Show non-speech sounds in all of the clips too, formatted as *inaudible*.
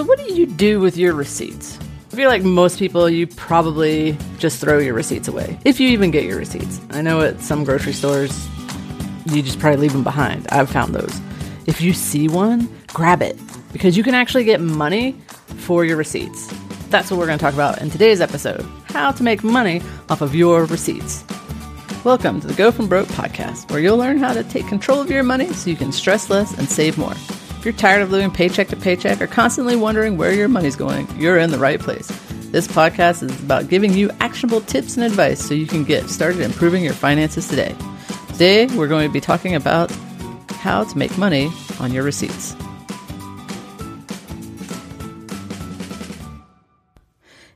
So, what do you do with your receipts? I feel like most people, you probably just throw your receipts away, if you even get your receipts. I know at some grocery stores, you just probably leave them behind. I've found those. If you see one, grab it because you can actually get money for your receipts. That's what we're going to talk about in today's episode how to make money off of your receipts. Welcome to the Go From Broke podcast, where you'll learn how to take control of your money so you can stress less and save more. If you're tired of living paycheck to paycheck or constantly wondering where your money's going, you're in the right place. This podcast is about giving you actionable tips and advice so you can get started improving your finances today. Today, we're going to be talking about how to make money on your receipts.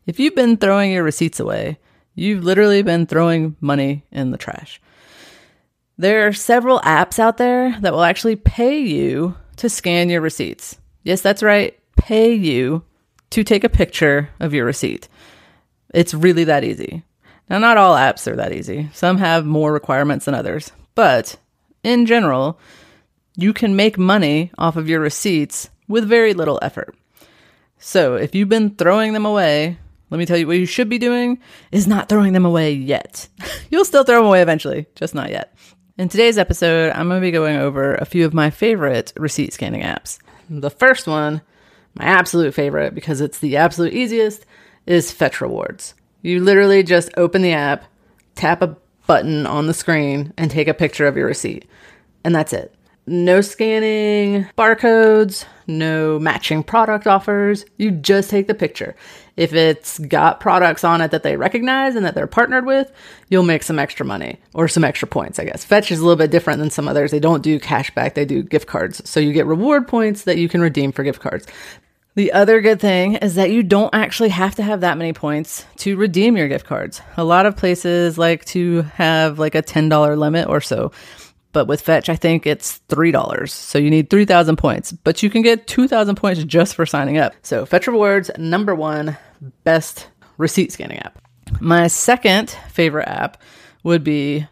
If you've been throwing your receipts away, you've literally been throwing money in the trash. There are several apps out there that will actually pay you to scan your receipts. Yes, that's right, pay you to take a picture of your receipt. It's really that easy. Now, not all apps are that easy. Some have more requirements than others, but in general, you can make money off of your receipts with very little effort. So, if you've been throwing them away, let me tell you what you should be doing is not throwing them away yet. *laughs* You'll still throw them away eventually, just not yet. In today's episode, I'm going to be going over a few of my favorite receipt scanning apps. The first one, my absolute favorite because it's the absolute easiest, is Fetch Rewards. You literally just open the app, tap a button on the screen, and take a picture of your receipt. And that's it. No scanning barcodes, no matching product offers. You just take the picture. If it's got products on it that they recognize and that they're partnered with, you'll make some extra money or some extra points, I guess. Fetch is a little bit different than some others. They don't do cashback, they do gift cards. So you get reward points that you can redeem for gift cards. The other good thing is that you don't actually have to have that many points to redeem your gift cards. A lot of places like to have like a $10 limit or so. But with Fetch, I think it's $3. So you need 3,000 points, but you can get 2,000 points just for signing up. So Fetch Rewards, number one, best receipt scanning app. My second favorite app would be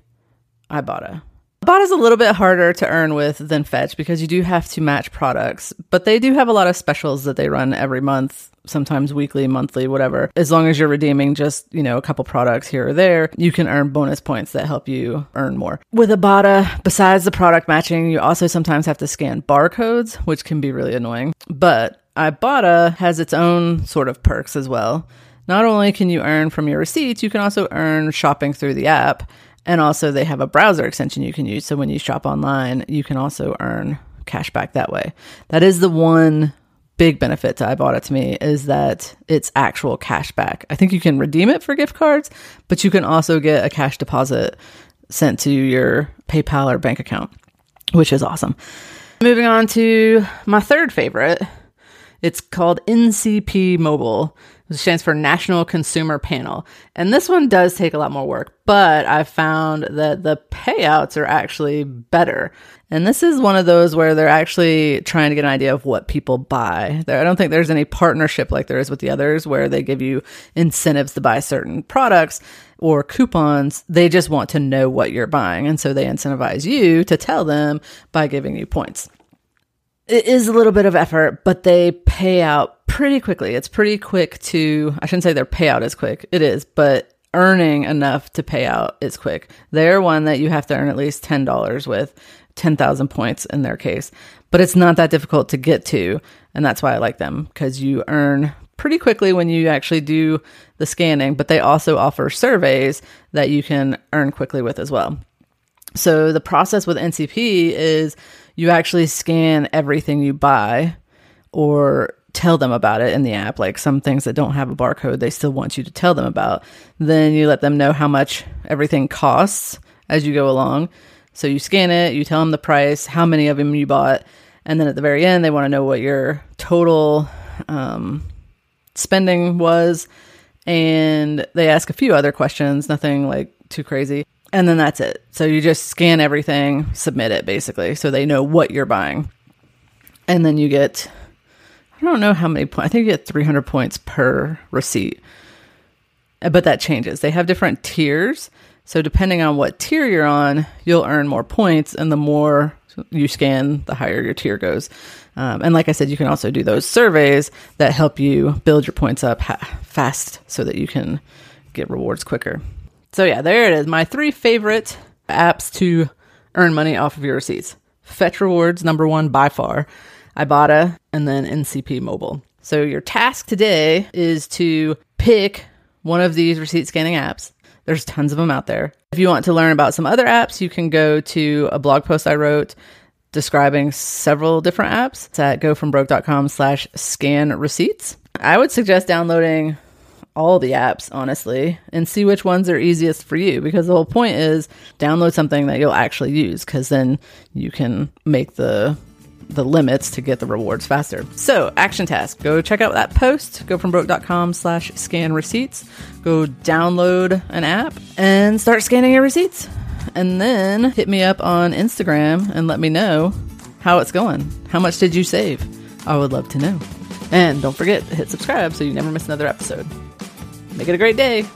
Ibotta. Ibotta is a little bit harder to earn with than Fetch because you do have to match products, but they do have a lot of specials that they run every month, sometimes weekly, monthly, whatever. As long as you're redeeming just, you know, a couple products here or there, you can earn bonus points that help you earn more. With Ibotta, besides the product matching, you also sometimes have to scan barcodes, which can be really annoying. But Ibotta has its own sort of perks as well. Not only can you earn from your receipts, you can also earn shopping through the app. And also, they have a browser extension you can use. So when you shop online, you can also earn cash back that way. That is the one big benefit to Ibotta to me is that it's actual cash back. I think you can redeem it for gift cards, but you can also get a cash deposit sent to your PayPal or bank account, which is awesome. Moving on to my third favorite. It's called NCP Mobile which stands for National Consumer Panel. And this one does take a lot more work, but I found that the payouts are actually better. And this is one of those where they're actually trying to get an idea of what people buy. I don't think there's any partnership like there is with the others where they give you incentives to buy certain products or coupons. They just want to know what you're buying. And so they incentivize you to tell them by giving you points. It is a little bit of effort, but they pay out pretty quickly. It's pretty quick to, I shouldn't say their payout is quick. It is, but earning enough to pay out is quick. They're one that you have to earn at least $10 with, 10,000 points in their case. But it's not that difficult to get to. And that's why I like them because you earn pretty quickly when you actually do the scanning, but they also offer surveys that you can earn quickly with as well. So the process with NCP is you actually scan everything you buy or tell them about it in the app. Like some things that don't have a barcode, they still want you to tell them about. Then you let them know how much everything costs as you go along. So you scan it, you tell them the price, how many of them you bought, and then at the very end, they want to know what your total um, spending was. And they ask a few other questions, nothing like too crazy. And then that's it. So you just scan everything, submit it basically, so they know what you're buying. And then you get, I don't know how many points, I think you get 300 points per receipt. Uh, but that changes. They have different tiers. So depending on what tier you're on, you'll earn more points. And the more you scan, the higher your tier goes. Um, and like I said, you can also do those surveys that help you build your points up ha- fast so that you can get rewards quicker. So, yeah, there it is. My three favorite apps to earn money off of your receipts Fetch Rewards, number one by far, Ibotta, and then NCP Mobile. So, your task today is to pick one of these receipt scanning apps. There's tons of them out there. If you want to learn about some other apps, you can go to a blog post I wrote describing several different apps. It's at gofrombroke.com slash scan receipts. I would suggest downloading all the apps, honestly, and see which ones are easiest for you because the whole point is download something that you'll actually use because then you can make the the limits to get the rewards faster. So, action task. Go check out that post. Go from broke.com slash scan receipts. Go download an app and start scanning your receipts. And then hit me up on Instagram and let me know how it's going. How much did you save? I would love to know. And don't forget to hit subscribe so you never miss another episode. Make it a great day.